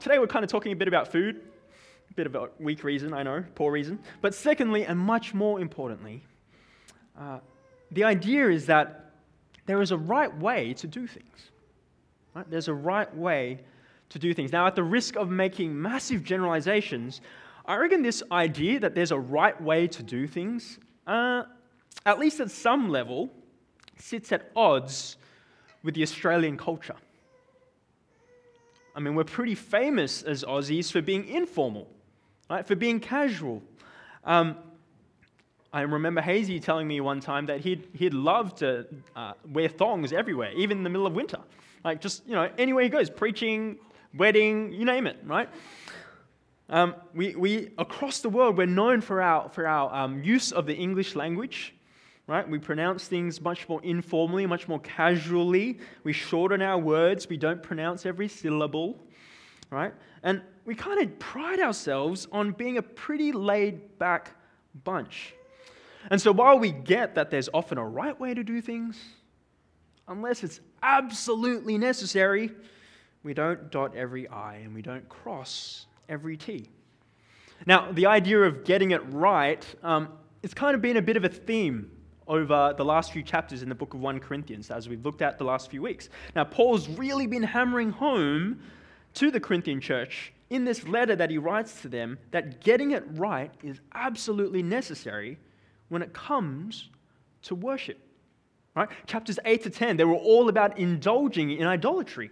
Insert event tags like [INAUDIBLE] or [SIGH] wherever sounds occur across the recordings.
Today we're kind of talking a bit about food. A bit of a weak reason, I know, poor reason. But secondly, and much more importantly, uh, the idea is that there is a right way to do things. Right? There's a right way to do things. Now, at the risk of making massive generalizations, I reckon this idea that there's a right way to do things, uh, at least at some level, sits at odds with the Australian culture. I mean, we're pretty famous as Aussies for being informal, right? For being casual. Um, I remember Hazy telling me one time that he'd, he'd love to uh, wear thongs everywhere, even in the middle of winter. Like, just, you know, anywhere he goes, preaching, wedding, you name it, right? Um, we, we, across the world, we're known for our, for our um, use of the English language, right? We pronounce things much more informally, much more casually. We shorten our words. We don't pronounce every syllable, right? And we kind of pride ourselves on being a pretty laid back bunch. And so while we get that there's often a right way to do things, unless it's absolutely necessary, we don't dot every I and we don't cross every T. Now, the idea of getting it right, um, it's kind of been a bit of a theme over the last few chapters in the book of 1 Corinthians as we've looked at the last few weeks. Now, Paul's really been hammering home to the Corinthian church in this letter that he writes to them that getting it right is absolutely necessary when it comes to worship. Right? Chapters 8 to 10, they were all about indulging in idolatry.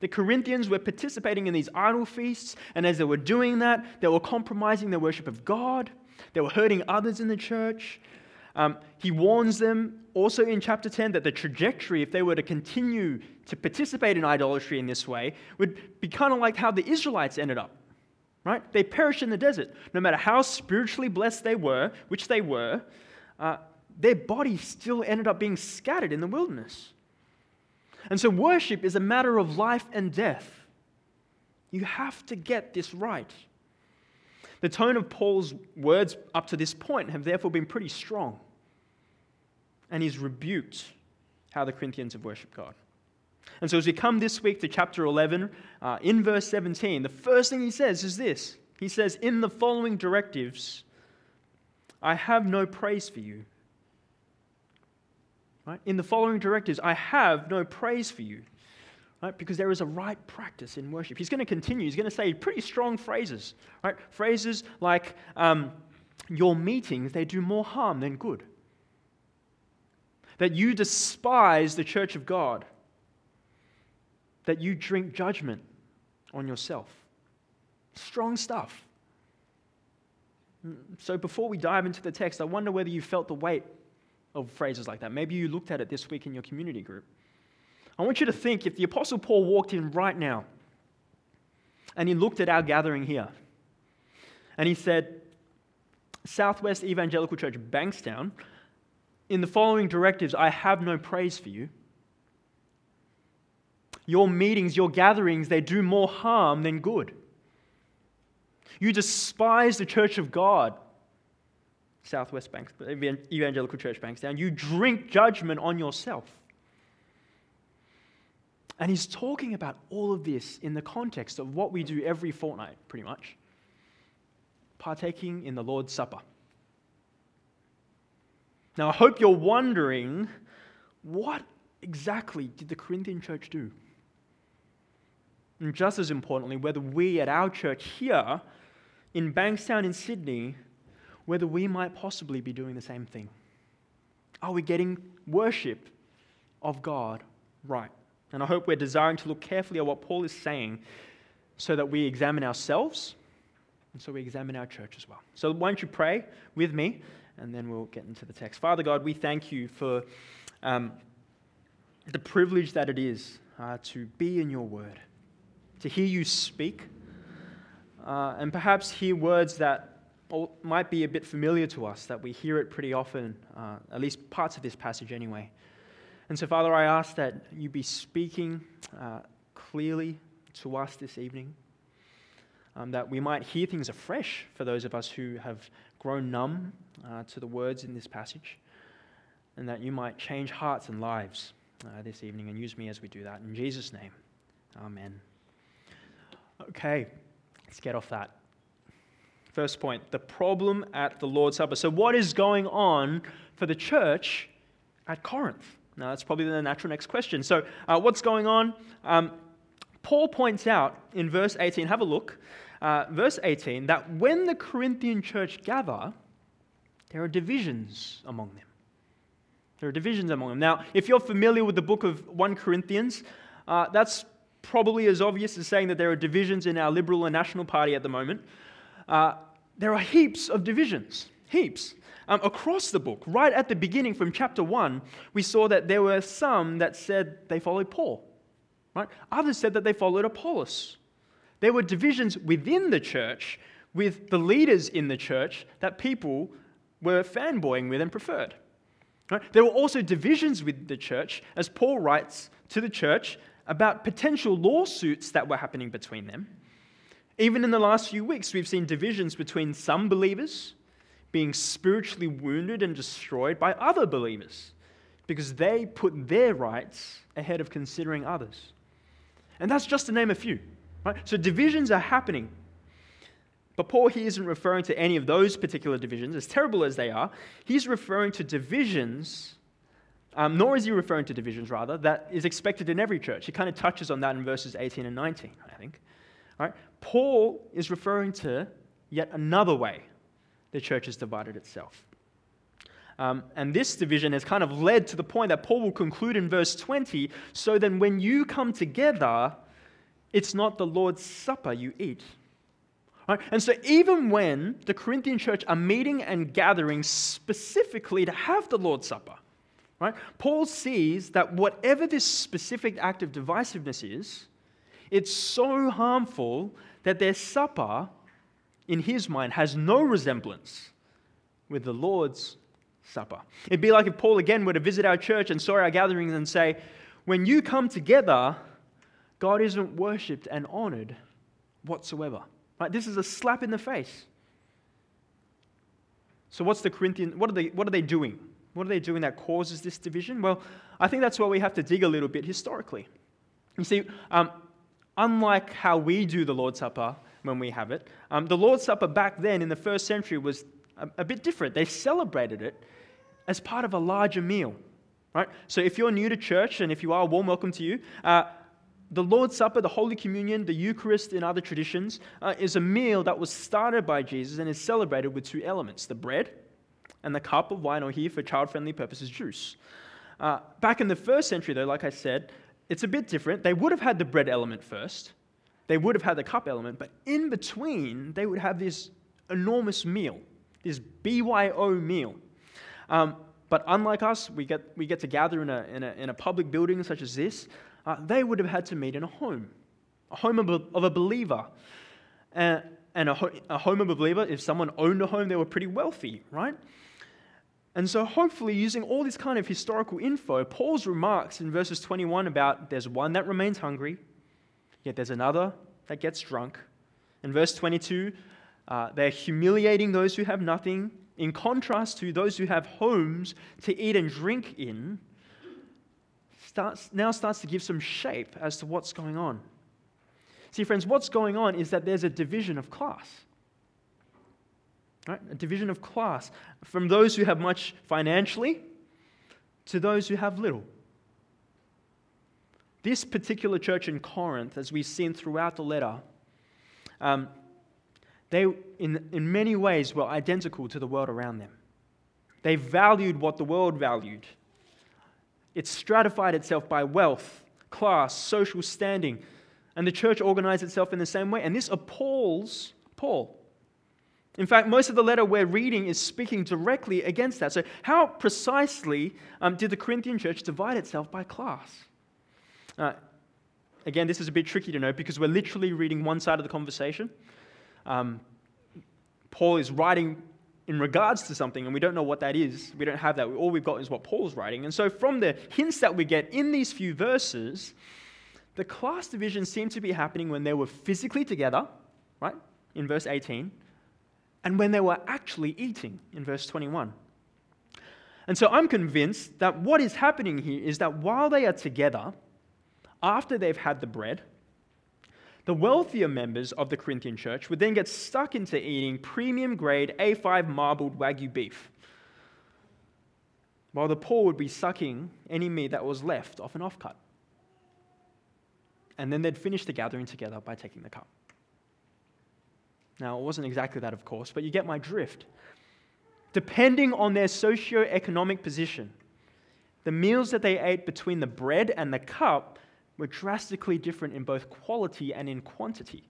The Corinthians were participating in these idol feasts, and as they were doing that, they were compromising their worship of God. They were hurting others in the church. Um, he warns them also in chapter 10 that the trajectory, if they were to continue to participate in idolatry in this way, would be kind of like how the Israelites ended up right? They perished in the desert. No matter how spiritually blessed they were, which they were, uh, their bodies still ended up being scattered in the wilderness. And so, worship is a matter of life and death. You have to get this right. The tone of Paul's words up to this point have therefore been pretty strong. And he's rebuked how the Corinthians have worshipped God. And so, as we come this week to chapter 11, uh, in verse 17, the first thing he says is this He says, In the following directives, I have no praise for you. Right? In the following directives, I have no praise for you. Right? Because there is a right practice in worship. He's going to continue. He's going to say pretty strong phrases. Right? Phrases like, um, Your meetings, they do more harm than good. That you despise the church of God that you drink judgment on yourself. Strong stuff. So, before we dive into the text, I wonder whether you felt the weight of phrases like that. Maybe you looked at it this week in your community group. I want you to think if the Apostle Paul walked in right now and he looked at our gathering here and he said, Southwest Evangelical Church, Bankstown, in the following directives, I have no praise for you your meetings, your gatherings, they do more harm than good. You despise the church of God, Southwest Bank, Evangelical Church Bankstown. You drink judgment on yourself. And he's talking about all of this in the context of what we do every fortnight, pretty much partaking in the Lord's Supper. Now, I hope you're wondering what exactly did the Corinthian church do? And just as importantly, whether we at our church here in Bankstown in Sydney, whether we might possibly be doing the same thing. Are we getting worship of God right? And I hope we're desiring to look carefully at what Paul is saying so that we examine ourselves and so we examine our church as well. So why don't you pray with me and then we'll get into the text. Father God, we thank you for um, the privilege that it is uh, to be in your word to hear you speak, uh, and perhaps hear words that might be a bit familiar to us, that we hear it pretty often, uh, at least parts of this passage anyway. And so, Father, I ask that you be speaking uh, clearly to us this evening, um, that we might hear things afresh for those of us who have grown numb uh, to the words in this passage, and that you might change hearts and lives uh, this evening and use me as we do that. In Jesus' name, amen. Okay, let's get off that. First point the problem at the Lord's Supper. So, what is going on for the church at Corinth? Now, that's probably the natural next question. So, uh, what's going on? Um, Paul points out in verse 18, have a look, uh, verse 18, that when the Corinthian church gather, there are divisions among them. There are divisions among them. Now, if you're familiar with the book of 1 Corinthians, uh, that's probably as obvious as saying that there are divisions in our Liberal and National Party at the moment. Uh, there are heaps of divisions, heaps. Um, across the book, right at the beginning from chapter 1, we saw that there were some that said they followed Paul. Right? Others said that they followed Apollos. There were divisions within the church with the leaders in the church that people were fanboying with and preferred. Right? There were also divisions with the church, as Paul writes to the church about potential lawsuits that were happening between them. Even in the last few weeks, we've seen divisions between some believers being spiritually wounded and destroyed by other believers because they put their rights ahead of considering others. And that's just to name a few. Right? So divisions are happening. But Paul here isn't referring to any of those particular divisions, as terrible as they are. He's referring to divisions, um, nor is he referring to divisions, rather, that is expected in every church. He kind of touches on that in verses 18 and 19, I think. Right? Paul is referring to yet another way the church has divided itself. Um, and this division has kind of led to the point that Paul will conclude in verse 20 so then when you come together, it's not the Lord's supper you eat. Right? And so, even when the Corinthian church are meeting and gathering specifically to have the Lord's Supper, right, Paul sees that whatever this specific act of divisiveness is, it's so harmful that their supper, in his mind, has no resemblance with the Lord's Supper. It'd be like if Paul again were to visit our church and saw our gatherings and say, when you come together, God isn't worshipped and honored whatsoever. Right? This is a slap in the face. So what's the Corinthian what are they what are they doing? What are they doing that causes this division? Well, I think that's where we have to dig a little bit historically. You see, um, unlike how we do the Lord's Supper when we have it, um, the Lord's Supper back then in the first century was a, a bit different. They celebrated it as part of a larger meal. Right? So if you're new to church, and if you are, warm welcome to you. Uh, the Lord's Supper, the Holy Communion, the Eucharist, in other traditions, uh, is a meal that was started by Jesus and is celebrated with two elements the bread and the cup of wine, or here for child friendly purposes, juice. Uh, back in the first century, though, like I said, it's a bit different. They would have had the bread element first, they would have had the cup element, but in between, they would have this enormous meal, this BYO meal. Um, but unlike us, we get, we get to gather in a, in, a, in a public building such as this. Uh, they would have had to meet in a home, a home of a, of a believer. Uh, and a, ho- a home of a believer, if someone owned a home, they were pretty wealthy, right? And so, hopefully, using all this kind of historical info, Paul's remarks in verses 21 about there's one that remains hungry, yet there's another that gets drunk. In verse 22, uh, they're humiliating those who have nothing, in contrast to those who have homes to eat and drink in, starts, now starts to give some shape as to what's going on. See, friends, what's going on is that there's a division of class. Right? A division of class from those who have much financially to those who have little. This particular church in Corinth, as we've seen throughout the letter, um, they, in, in many ways, were identical to the world around them. They valued what the world valued. It stratified itself by wealth, class, social standing, and the church organized itself in the same way. And this appalls Paul. In fact, most of the letter we're reading is speaking directly against that. So, how precisely um, did the Corinthian church divide itself by class? Uh, again, this is a bit tricky to know because we're literally reading one side of the conversation. Um, Paul is writing in regards to something, and we don't know what that is. We don't have that. All we've got is what Paul's writing. And so, from the hints that we get in these few verses, the class division seem to be happening when they were physically together, right, in verse 18, and when they were actually eating, in verse 21. And so, I'm convinced that what is happening here is that while they are together, after they've had the bread, The wealthier members of the Corinthian church would then get stuck into eating premium grade A5 marbled Wagyu beef, while the poor would be sucking any meat that was left off an offcut. And then they'd finish the gathering together by taking the cup. Now, it wasn't exactly that, of course, but you get my drift. Depending on their socio-economic position, the meals that they ate between the bread and the cup were drastically different in both quality and in quantity.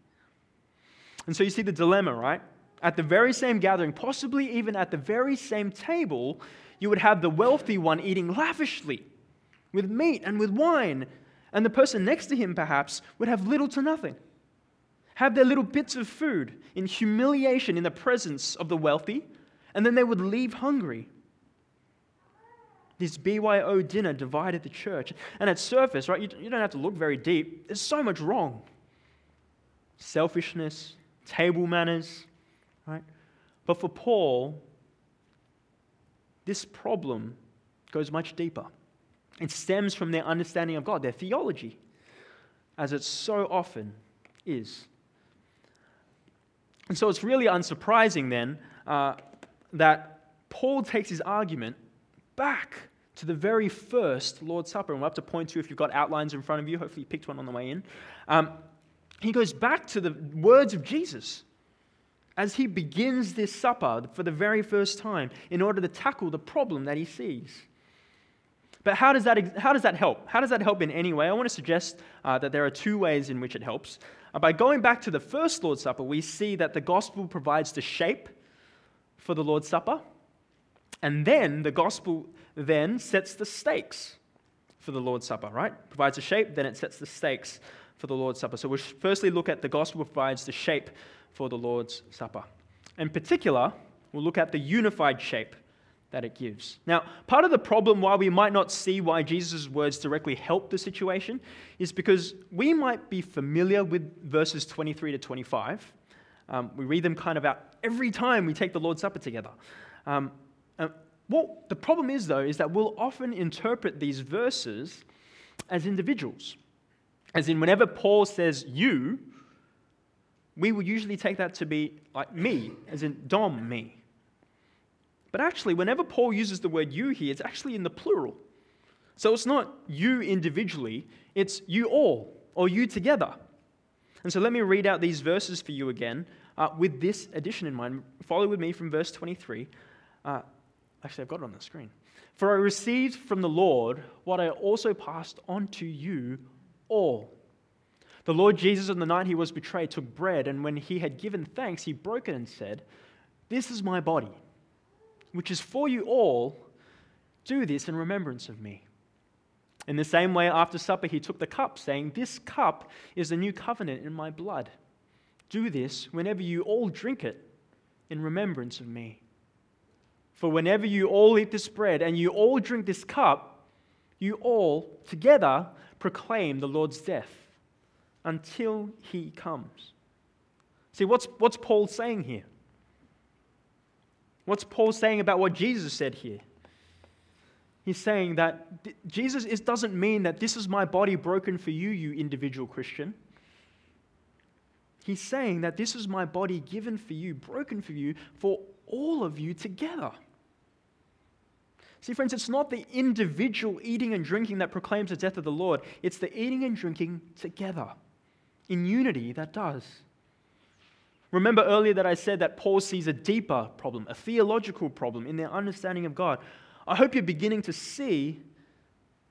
And so you see the dilemma, right? At the very same gathering, possibly even at the very same table, you would have the wealthy one eating lavishly with meat and with wine, and the person next to him, perhaps, would have little to nothing. Have their little bits of food in humiliation in the presence of the wealthy, and then they would leave hungry. This BYO dinner divided the church. And at surface, right, you, you don't have to look very deep. There's so much wrong selfishness, table manners, right? But for Paul, this problem goes much deeper. It stems from their understanding of God, their theology, as it so often is. And so it's really unsurprising then uh, that Paul takes his argument back to the very first Lord's Supper. And we'll have to point to if you've got outlines in front of you. Hopefully, you picked one on the way in. Um, he goes back to the words of Jesus as he begins this supper for the very first time in order to tackle the problem that he sees. But how does that, how does that help? How does that help in any way? I want to suggest uh, that there are two ways in which it helps. Uh, by going back to the first Lord's Supper, we see that the gospel provides the shape for the Lord's Supper. And then the gospel then sets the stakes for the Lord's Supper, right? Provides a shape, then it sets the stakes for the Lord's Supper. So we'll firstly look at the gospel provides the shape for the Lord's Supper. In particular, we'll look at the unified shape that it gives. Now, part of the problem why we might not see why Jesus' words directly help the situation is because we might be familiar with verses 23 to 25. Um, we read them kind of out every time we take the Lord's Supper together. Um, uh, well, the problem is, though, is that we'll often interpret these verses as individuals. As in, whenever Paul says you, we will usually take that to be like me, as in Dom, me. But actually, whenever Paul uses the word you here, it's actually in the plural. So it's not you individually, it's you all, or you together. And so let me read out these verses for you again uh, with this addition in mind. Follow with me from verse 23. Uh, Actually, I've got it on the screen. For I received from the Lord what I also passed on to you all. The Lord Jesus, on the night he was betrayed, took bread, and when he had given thanks, he broke it and said, This is my body, which is for you all. Do this in remembrance of me. In the same way, after supper, he took the cup, saying, This cup is the new covenant in my blood. Do this whenever you all drink it in remembrance of me. For whenever you all eat this bread and you all drink this cup, you all together proclaim the Lord's death until he comes. See, what's, what's Paul saying here? What's Paul saying about what Jesus said here? He's saying that Jesus it doesn't mean that this is my body broken for you, you individual Christian. He's saying that this is my body given for you, broken for you, for all of you together. See, friends, it's not the individual eating and drinking that proclaims the death of the Lord, it's the eating and drinking together in unity that does. Remember earlier that I said that Paul sees a deeper problem, a theological problem in their understanding of God. I hope you're beginning to see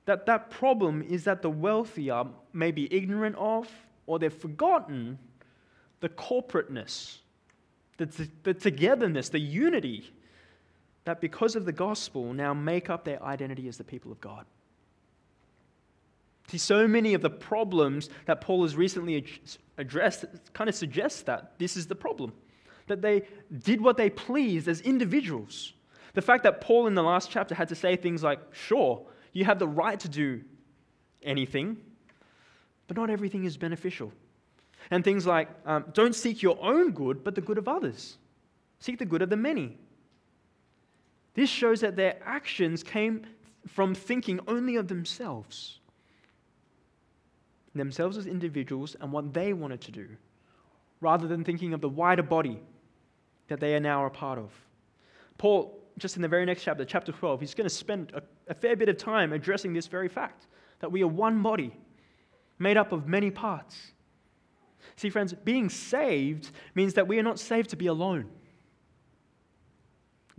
that that problem is that the wealthier may be ignorant of or they've forgotten the corporateness, the, t- the togetherness, the unity that because of the gospel now make up their identity as the people of God. See, so many of the problems that Paul has recently addressed kind of suggest that this is the problem. That they did what they pleased as individuals. The fact that Paul in the last chapter had to say things like, sure, you have the right to do anything, but not everything is beneficial. And things like, um, don't seek your own good, but the good of others. Seek the good of the many. This shows that their actions came from thinking only of themselves. themselves as individuals and what they wanted to do, rather than thinking of the wider body that they are now a part of. Paul, just in the very next chapter, chapter 12, he's going to spend a, a fair bit of time addressing this very fact that we are one body made up of many parts. See, friends, being saved means that we are not saved to be alone.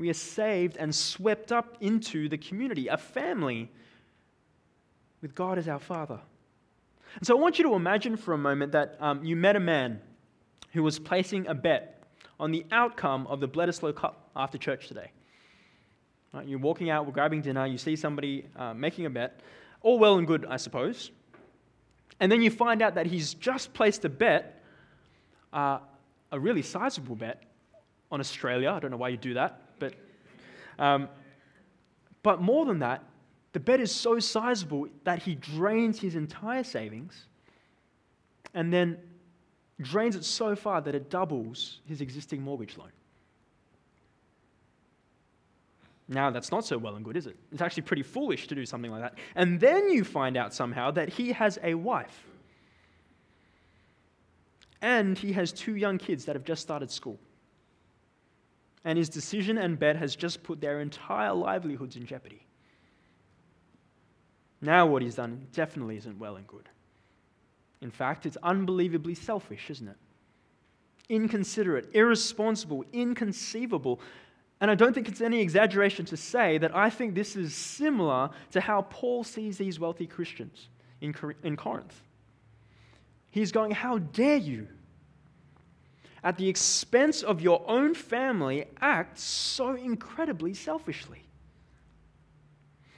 We are saved and swept up into the community, a family, with God as our Father. And so I want you to imagine for a moment that um, you met a man who was placing a bet on the outcome of the Bledisloe Cup after church today. Right, you're walking out, we're grabbing dinner, you see somebody uh, making a bet. All well and good, I suppose. And then you find out that he's just placed a bet, uh, a really sizable bet, on Australia. I don't know why you do that, but, um, but more than that, the bet is so sizable that he drains his entire savings and then drains it so far that it doubles his existing mortgage loan. Now, that's not so well and good, is it? It's actually pretty foolish to do something like that. And then you find out somehow that he has a wife. And he has two young kids that have just started school. And his decision and bet has just put their entire livelihoods in jeopardy. Now, what he's done definitely isn't well and good. In fact, it's unbelievably selfish, isn't it? Inconsiderate, irresponsible, inconceivable. And I don't think it's any exaggeration to say that I think this is similar to how Paul sees these wealthy Christians in, in Corinth. He's going, How dare you, at the expense of your own family, act so incredibly selfishly?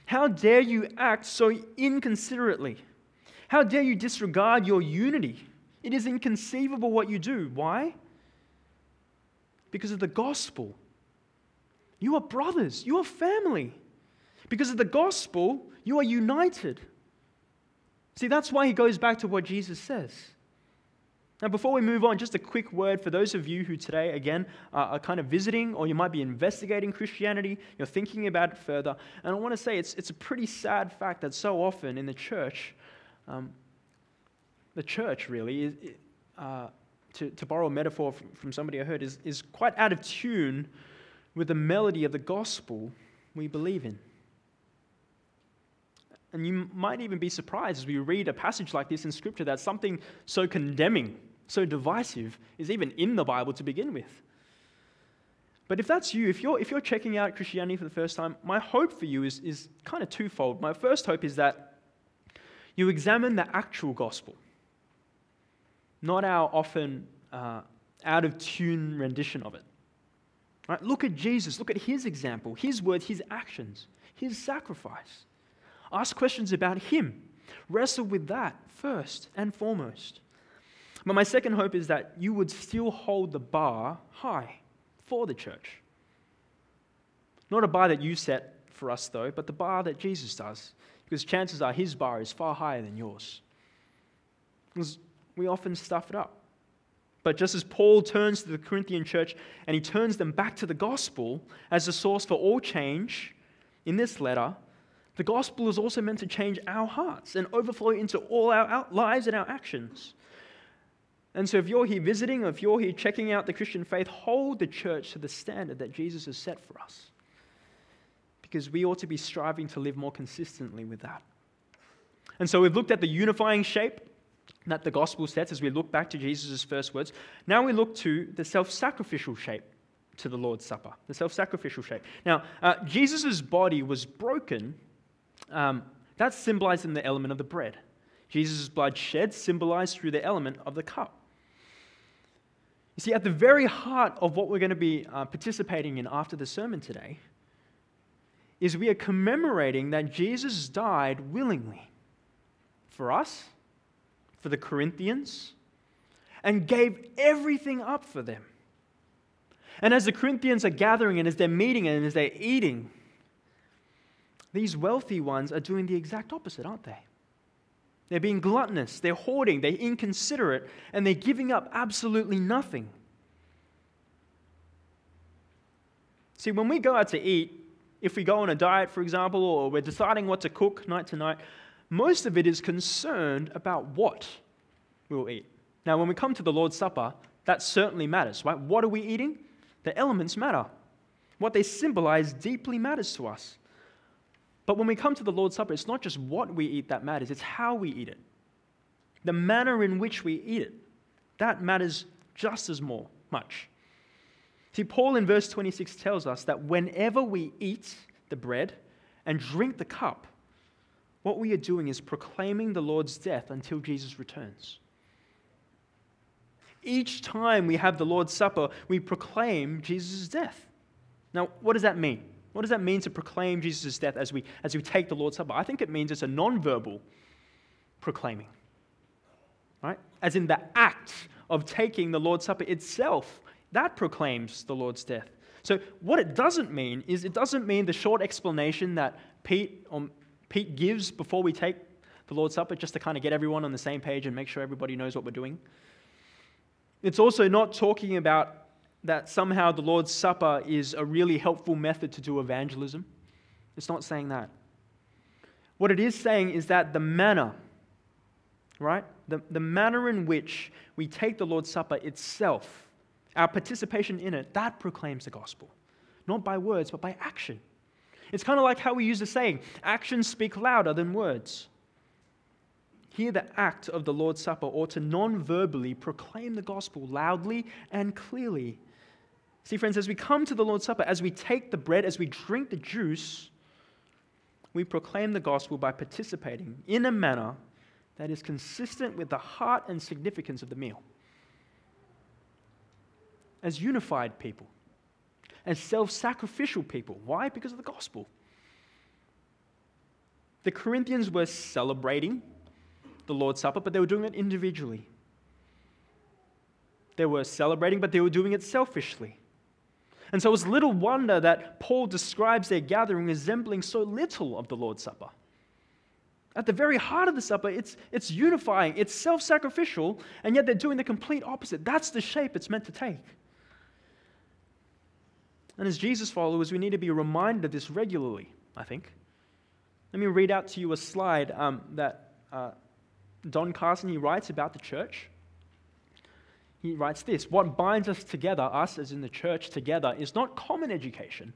How dare you act so inconsiderately? How dare you disregard your unity? It is inconceivable what you do. Why? Because of the gospel. You are brothers, you are family. Because of the gospel, you are united. See, that's why he goes back to what Jesus says. Now, before we move on, just a quick word for those of you who today, again, are kind of visiting or you might be investigating Christianity, you're thinking about it further. And I want to say it's, it's a pretty sad fact that so often in the church, um, the church really, is, uh, to, to borrow a metaphor from, from somebody I heard, is, is quite out of tune with the melody of the gospel we believe in. And you might even be surprised as we read a passage like this in Scripture that something so condemning, so divisive, is even in the Bible to begin with. But if that's you, if you're, if you're checking out Christianity for the first time, my hope for you is, is kind of twofold. My first hope is that you examine the actual gospel, not our often uh, out of tune rendition of it. Right? Look at Jesus. Look at his example, his words, his actions, his sacrifice. Ask questions about him. Wrestle with that first and foremost. But my second hope is that you would still hold the bar high for the church. Not a bar that you set for us, though, but the bar that Jesus does, because chances are his bar is far higher than yours. Because we often stuff it up. But just as Paul turns to the Corinthian church and he turns them back to the gospel as the source for all change in this letter, the gospel is also meant to change our hearts and overflow into all our lives and our actions. And so, if you're here visiting or if you're here checking out the Christian faith, hold the church to the standard that Jesus has set for us. Because we ought to be striving to live more consistently with that. And so, we've looked at the unifying shape that the gospel sets as we look back to Jesus' first words. Now we look to the self sacrificial shape to the Lord's Supper, the self sacrificial shape. Now, uh, Jesus' body was broken. Um, that's symbolized in the element of the bread. Jesus' blood shed, symbolized through the element of the cup. You see, at the very heart of what we're going to be uh, participating in after the sermon today is we are commemorating that Jesus died willingly for us for the Corinthians and gave everything up for them. And as the Corinthians are gathering and as they're meeting and as they're eating, these wealthy ones are doing the exact opposite, aren't they? They're being gluttonous, they're hoarding, they're inconsiderate, and they're giving up absolutely nothing. See, when we go out to eat, if we go on a diet, for example, or we're deciding what to cook night to night, most of it is concerned about what we'll eat. Now, when we come to the Lord's Supper, that certainly matters, right? What are we eating? The elements matter. What they symbolize deeply matters to us. But when we come to the Lord's Supper, it's not just what we eat that matters, it's how we eat it. The manner in which we eat it. That matters just as more much. See, Paul in verse 26 tells us that whenever we eat the bread and drink the cup, what we are doing is proclaiming the Lord's death until Jesus returns. Each time we have the Lord's Supper, we proclaim Jesus' death. Now, what does that mean? What does that mean to proclaim Jesus' death as we, as we take the Lord's Supper? I think it means it's a non-verbal proclaiming. Right? As in the act of taking the Lord's Supper itself, that proclaims the Lord's death. So, what it doesn't mean is it doesn't mean the short explanation that Pete, um, Pete gives before we take the Lord's Supper just to kind of get everyone on the same page and make sure everybody knows what we're doing. It's also not talking about that somehow the Lord's Supper is a really helpful method to do evangelism. It's not saying that. What it is saying is that the manner, right? The, the manner in which we take the Lord's Supper itself, our participation in it, that proclaims the gospel. Not by words, but by action. It's kind of like how we use the saying actions speak louder than words. Here, the act of the Lord's Supper ought to non verbally proclaim the gospel loudly and clearly See, friends, as we come to the Lord's Supper, as we take the bread, as we drink the juice, we proclaim the gospel by participating in a manner that is consistent with the heart and significance of the meal. As unified people, as self sacrificial people. Why? Because of the gospel. The Corinthians were celebrating the Lord's Supper, but they were doing it individually. They were celebrating, but they were doing it selfishly. And so it's little wonder that Paul describes their gathering resembling so little of the Lord's Supper. At the very heart of the supper, it's, it's unifying, it's self sacrificial, and yet they're doing the complete opposite. That's the shape it's meant to take. And as Jesus followers, we need to be reminded of this regularly, I think. Let me read out to you a slide um, that uh, Don Carson he writes about the church he writes this What binds us together, us as in the church together, is not common education.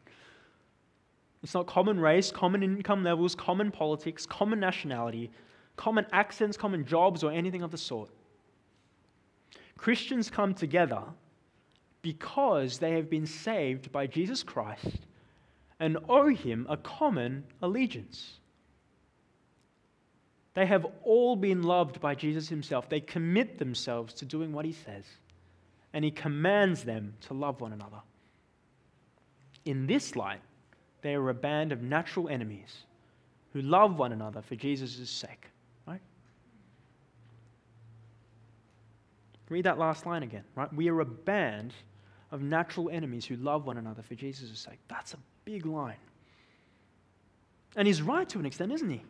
It's not common race, common income levels, common politics, common nationality, common accents, common jobs, or anything of the sort. Christians come together because they have been saved by Jesus Christ and owe him a common allegiance. They have all been loved by Jesus himself. They commit themselves to doing what he says, and he commands them to love one another. In this light, they are a band of natural enemies who love one another for Jesus' sake. Right? Read that last line again, right? We are a band of natural enemies who love one another for Jesus' sake. That's a big line. And he's right to an extent, isn't he?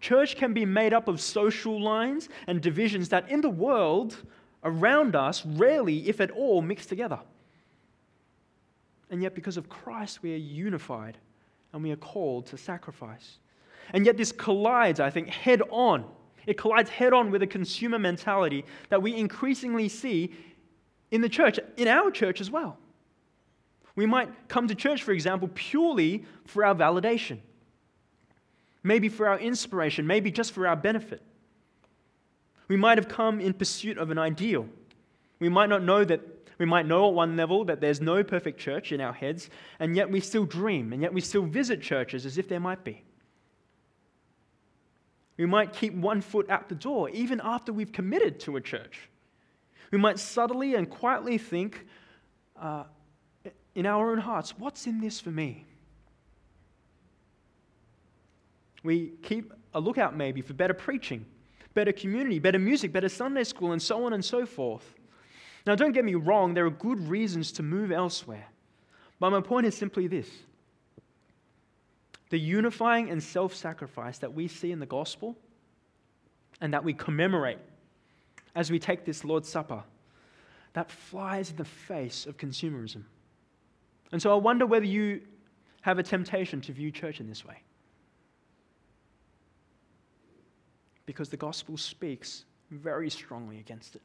Church can be made up of social lines and divisions that in the world around us rarely, if at all, mix together. And yet, because of Christ, we are unified and we are called to sacrifice. And yet, this collides, I think, head on. It collides head on with a consumer mentality that we increasingly see in the church, in our church as well. We might come to church, for example, purely for our validation maybe for our inspiration, maybe just for our benefit. We might have come in pursuit of an ideal. We might not know that, we might know at one level that there's no perfect church in our heads, and yet we still dream, and yet we still visit churches as if there might be. We might keep one foot out the door even after we've committed to a church. We might subtly and quietly think uh, in our own hearts, what's in this for me? We keep a lookout maybe for better preaching, better community, better music, better Sunday school, and so on and so forth. Now, don't get me wrong, there are good reasons to move elsewhere. But my point is simply this the unifying and self sacrifice that we see in the gospel and that we commemorate as we take this Lord's Supper, that flies in the face of consumerism. And so I wonder whether you have a temptation to view church in this way. Because the gospel speaks very strongly against it.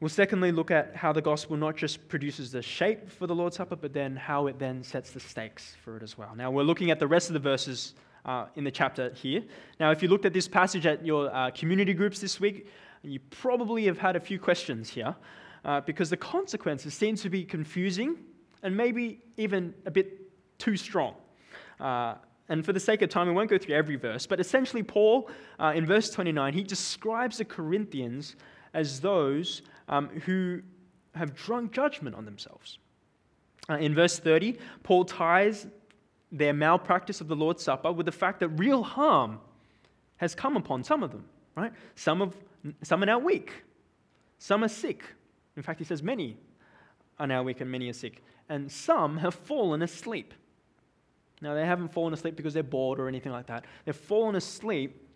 We'll secondly look at how the gospel not just produces the shape for the Lord's Supper, but then how it then sets the stakes for it as well. Now, we're looking at the rest of the verses uh, in the chapter here. Now, if you looked at this passage at your uh, community groups this week, you probably have had a few questions here uh, because the consequences seem to be confusing and maybe even a bit too strong. And for the sake of time, we won't go through every verse, but essentially, Paul, uh, in verse 29, he describes the Corinthians as those um, who have drunk judgment on themselves. Uh, in verse 30, Paul ties their malpractice of the Lord's Supper with the fact that real harm has come upon some of them, right? Some, of, some are now weak, some are sick. In fact, he says many are now weak and many are sick. And some have fallen asleep. Now, they haven't fallen asleep because they're bored or anything like that. They've fallen asleep.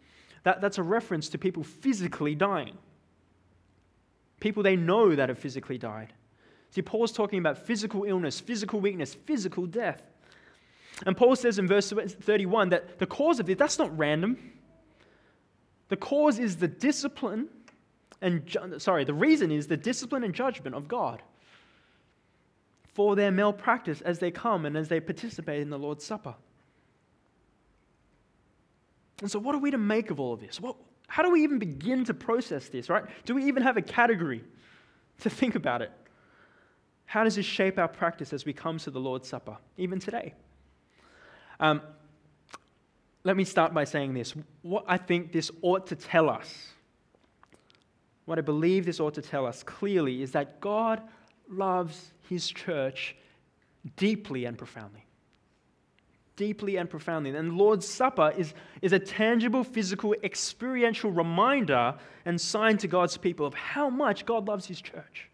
That, that's a reference to people physically dying people they know that have physically died. See, Paul's talking about physical illness, physical weakness, physical death. And Paul says in verse 31 that the cause of it, that's not random. The cause is the discipline and, sorry, the reason is the discipline and judgment of God for their malpractice as they come and as they participate in the Lord's Supper. And so, what are we to make of all of this? What, how do we even begin to process this, right? Do we even have a category to think about it? How does this shape our practice as we come to the Lord's Supper, even today? Um, let me start by saying this. What I think this ought to tell us, what I believe this ought to tell us clearly, is that God loves his church deeply and profoundly deeply and profoundly. And Lord's Supper is, is a tangible, physical, experiential reminder and sign to God's people of how much God loves His church.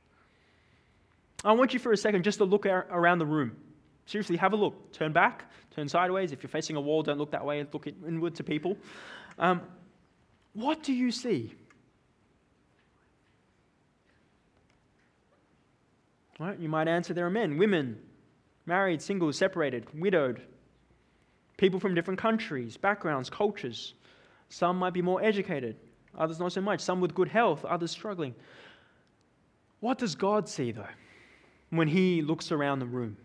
I want you for a second just to look around the room. Seriously, have a look. Turn back, turn sideways. If you're facing a wall, don't look that way, look inward to people. Um, what do you see? Right? You might answer there are men, women, married, single, separated, widowed, people from different countries, backgrounds, cultures. Some might be more educated, others not so much. Some with good health, others struggling. What does God see, though, when He looks around the room?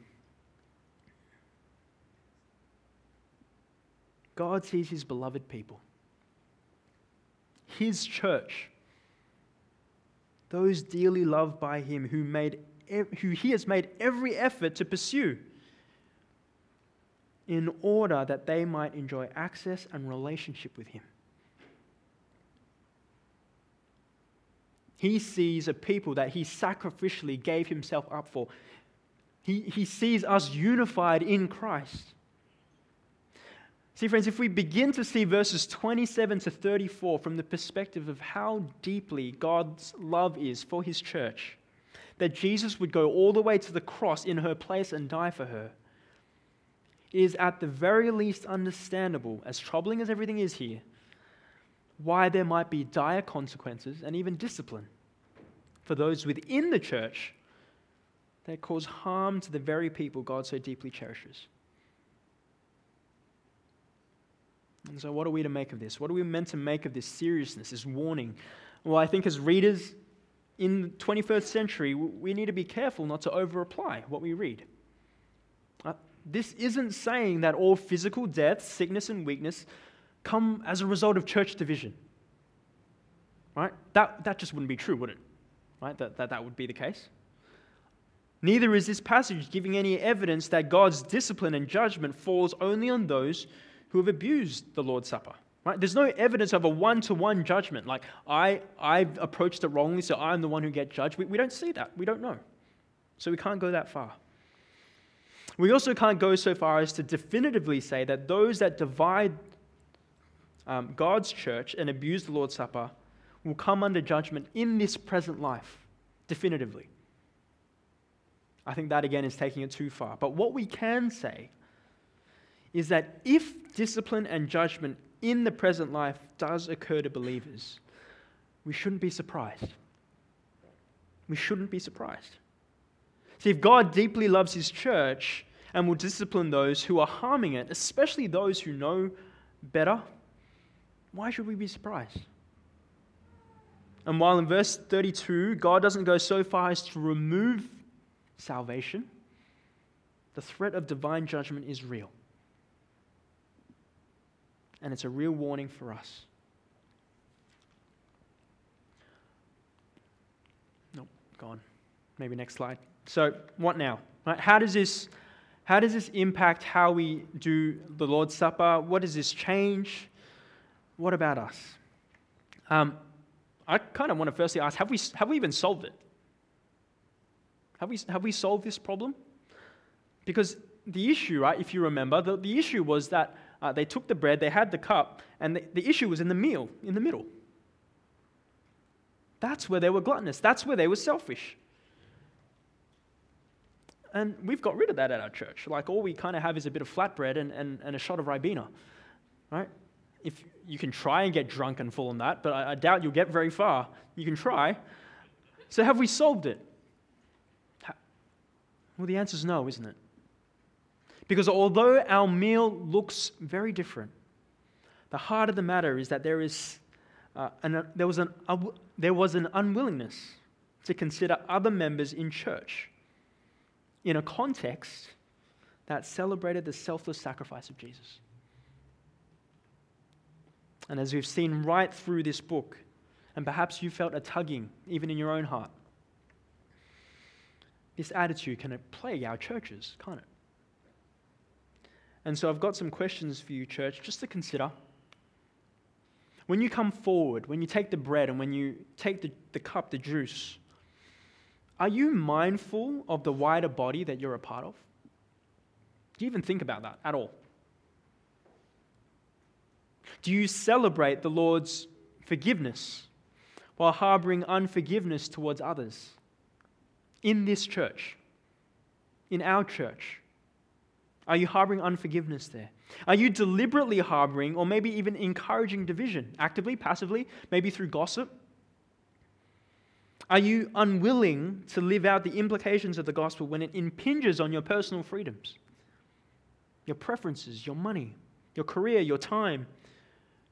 God sees His beloved people, His church, those dearly loved by Him who, made, who He has made every effort to pursue in order that they might enjoy access and relationship with Him. He sees a people that He sacrificially gave Himself up for. He, he sees us unified in Christ. See, friends, if we begin to see verses 27 to 34 from the perspective of how deeply God's love is for His church, that Jesus would go all the way to the cross in her place and die for her is at the very least understandable, as troubling as everything is here, why there might be dire consequences and even discipline for those within the church that cause harm to the very people God so deeply cherishes. And so, what are we to make of this? What are we meant to make of this seriousness, this warning? Well, I think as readers in the 21st century, we need to be careful not to overapply what we read uh, this isn't saying that all physical death, sickness, and weakness come as a result of church division. Right? That, that just wouldn't be true, would it? Right? That, that, that would be the case. Neither is this passage giving any evidence that God's discipline and judgment falls only on those who have abused the Lord's Supper. Right? There's no evidence of a one to one judgment, like I, I've approached it wrongly, so I'm the one who gets judged. We, we don't see that. We don't know. So we can't go that far. We also can't go so far as to definitively say that those that divide um, God's church and abuse the Lord's Supper will come under judgment in this present life, definitively. I think that again is taking it too far. But what we can say is that if discipline and judgment in the present life does occur to believers, we shouldn't be surprised. We shouldn't be surprised. See, if God deeply loves his church and will discipline those who are harming it, especially those who know better, why should we be surprised? And while in verse 32, God doesn't go so far as to remove salvation, the threat of divine judgment is real. And it's a real warning for us. Nope, gone. Maybe next slide. So, what now? Right, how does this how does this impact how we do the Lord's Supper? What does this change? What about us? Um, I kind of want to firstly ask have we, have we even solved it? Have we, have we solved this problem? Because the issue, right, if you remember, the, the issue was that uh, they took the bread, they had the cup, and the, the issue was in the meal, in the middle. That's where they were gluttonous. That's where they were selfish. And we've got rid of that at our church. Like, all we kind of have is a bit of flatbread and, and, and a shot of Ribena, right? if you can try and get drunk and full on that, but I, I doubt you'll get very far. You can try. So, have we solved it? Well, the answer is no, isn't it? Because although our meal looks very different, the heart of the matter is that there, is, uh, an, uh, there, was an, uh, there was an unwillingness to consider other members in church in a context that celebrated the selfless sacrifice of Jesus. And as we've seen right through this book, and perhaps you felt a tugging even in your own heart, this attitude can plague our churches, can't it? And so I've got some questions for you, church, just to consider. When you come forward, when you take the bread and when you take the, the cup, the juice, are you mindful of the wider body that you're a part of? Do you even think about that at all? Do you celebrate the Lord's forgiveness while harboring unforgiveness towards others? In this church, in our church, are you harboring unforgiveness there? Are you deliberately harboring or maybe even encouraging division, actively, passively, maybe through gossip? Are you unwilling to live out the implications of the gospel when it impinges on your personal freedoms, your preferences, your money, your career, your time,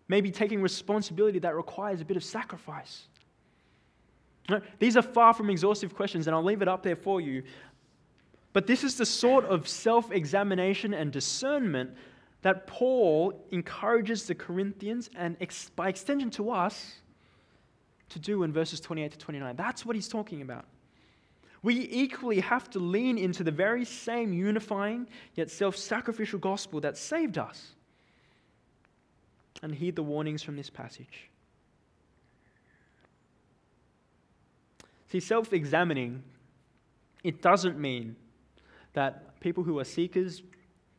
maybe taking responsibility that requires a bit of sacrifice? These are far from exhaustive questions, and I'll leave it up there for you. But this is the sort of self examination and discernment that Paul encourages the Corinthians and by extension to us to do in verses 28 to 29. That's what he's talking about. We equally have to lean into the very same unifying yet self sacrificial gospel that saved us and heed the warnings from this passage. See, self examining, it doesn't mean that people who are seekers,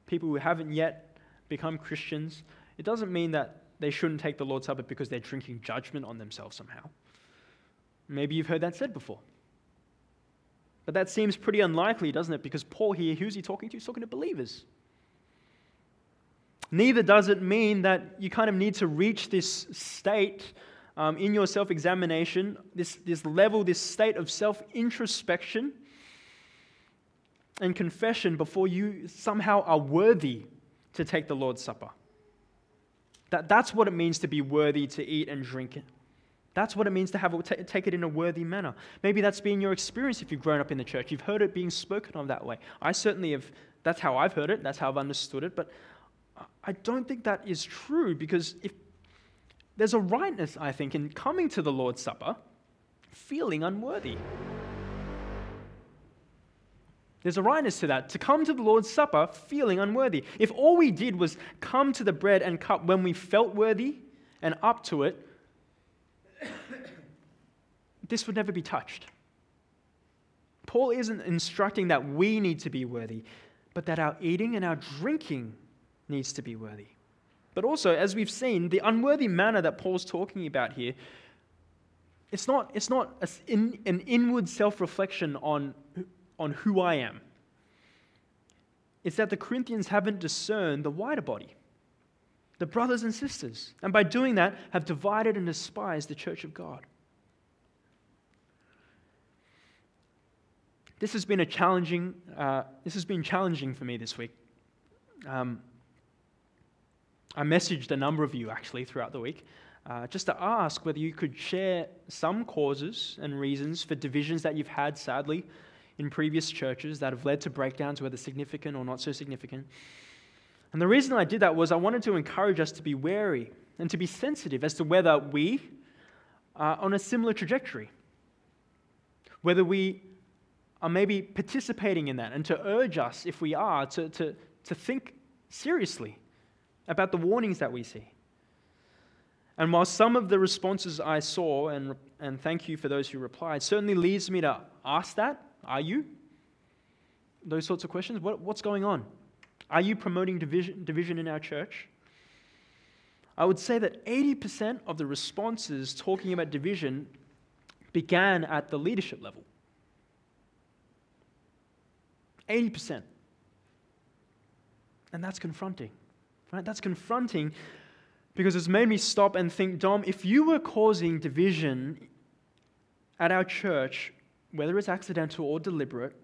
people who haven't yet become Christians, it doesn't mean that they shouldn't take the Lord's Supper because they're drinking judgment on themselves somehow. Maybe you've heard that said before. But that seems pretty unlikely, doesn't it? Because Paul here, who's he talking to? He's talking to believers. Neither does it mean that you kind of need to reach this state um, in your self examination, this, this level, this state of self introspection and confession before you somehow are worthy to take the Lord's Supper. That, that's what it means to be worthy to eat and drink it. That's what it means to have it, take it in a worthy manner. Maybe that's been your experience if you've grown up in the church. You've heard it being spoken of that way. I certainly have. That's how I've heard it. That's how I've understood it. But I don't think that is true because if there's a rightness, I think, in coming to the Lord's Supper feeling unworthy. There's a rightness to that, to come to the Lord's Supper feeling unworthy. If all we did was come to the bread and cup when we felt worthy and up to it, [COUGHS] this would never be touched. Paul isn't instructing that we need to be worthy, but that our eating and our drinking needs to be worthy. But also, as we've seen, the unworthy manner that Paul's talking about here, it's not, it's not an inward self reflection on, on who I am. It's that the Corinthians haven't discerned the wider body, the brothers and sisters, and by doing that, have divided and despised the church of God. This has been a challenging, uh, this has been challenging for me this week. Um, I messaged a number of you actually throughout the week uh, just to ask whether you could share some causes and reasons for divisions that you've had, sadly, in previous churches that have led to breakdowns, whether significant or not so significant. And the reason I did that was I wanted to encourage us to be wary and to be sensitive as to whether we are on a similar trajectory, whether we are maybe participating in that, and to urge us, if we are, to, to, to think seriously about the warnings that we see. And while some of the responses I saw, and, and thank you for those who replied, certainly leads me to ask that are you? Those sorts of questions. What, what's going on? Are you promoting division, division in our church? I would say that 80% of the responses talking about division began at the leadership level. 80%. And that's confronting. Right? That's confronting because it's made me stop and think, Dom, if you were causing division at our church, whether it's accidental or deliberate,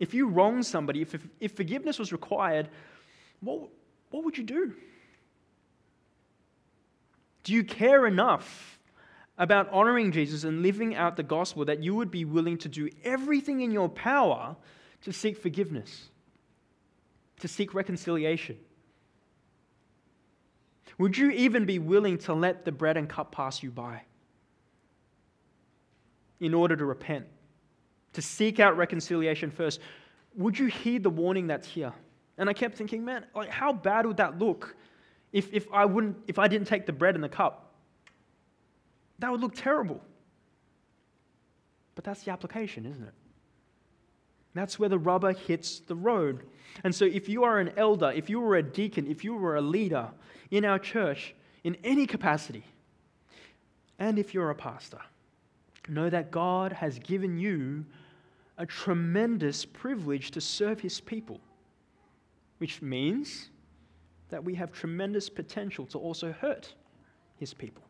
if you wrong somebody, if, if, if forgiveness was required, what, what would you do? Do you care enough about honoring Jesus and living out the gospel that you would be willing to do everything in your power to seek forgiveness, to seek reconciliation? Would you even be willing to let the bread and cup pass you by in order to repent? To seek out reconciliation first, would you heed the warning that's here? And I kept thinking, man, like how bad would that look if, if I wouldn't if I didn't take the bread and the cup? That would look terrible. But that's the application, isn't it? That's where the rubber hits the road. And so, if you are an elder, if you were a deacon, if you were a leader in our church in any capacity, and if you're a pastor, know that God has given you a tremendous privilege to serve his people, which means that we have tremendous potential to also hurt his people,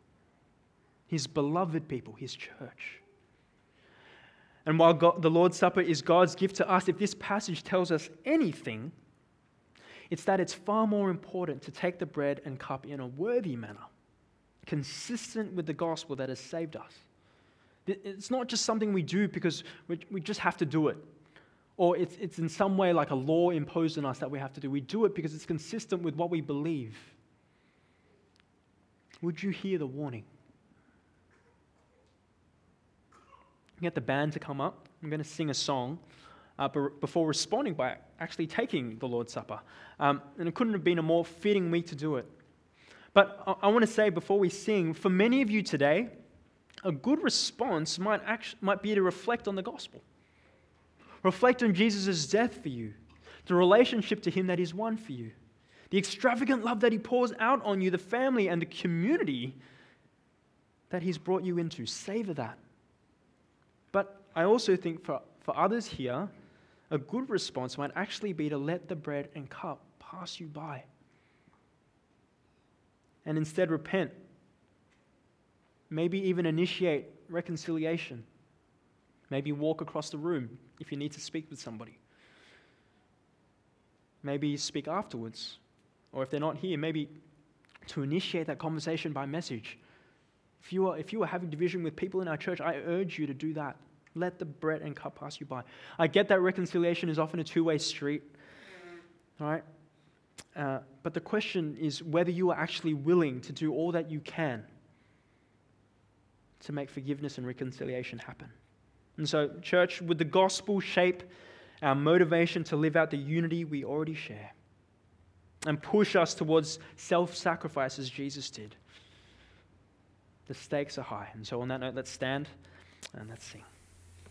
his beloved people, his church. And while God, the Lord's Supper is God's gift to us, if this passage tells us anything, it's that it's far more important to take the bread and cup in a worthy manner, consistent with the gospel that has saved us it's not just something we do because we, we just have to do it. Or it's, it's in some way like a law imposed on us that we have to do. We do it because it's consistent with what we believe. Would you hear the warning? Get the band to come up. I'm going to sing a song uh, before responding by actually taking the Lord's Supper. Um, and it couldn't have been a more fitting week to do it. But I, I want to say before we sing, for many of you today, a good response might, might be to reflect on the gospel. Reflect on Jesus' death for you, the relationship to him that is won for you, the extravagant love that he pours out on you, the family and the community that he's brought you into. Savor that. But I also think for, for others here, a good response might actually be to let the bread and cup pass you by and instead repent Maybe even initiate reconciliation. Maybe walk across the room if you need to speak with somebody. Maybe speak afterwards. Or if they're not here, maybe to initiate that conversation by message. If you, are, if you are having division with people in our church, I urge you to do that. Let the bread and cup pass you by. I get that reconciliation is often a two way street. right? Uh, but the question is whether you are actually willing to do all that you can to make forgiveness and reconciliation happen. And so, church, would the gospel shape our motivation to live out the unity we already share and push us towards self sacrifice as Jesus did? The stakes are high. And so, on that note, let's stand and let's sing.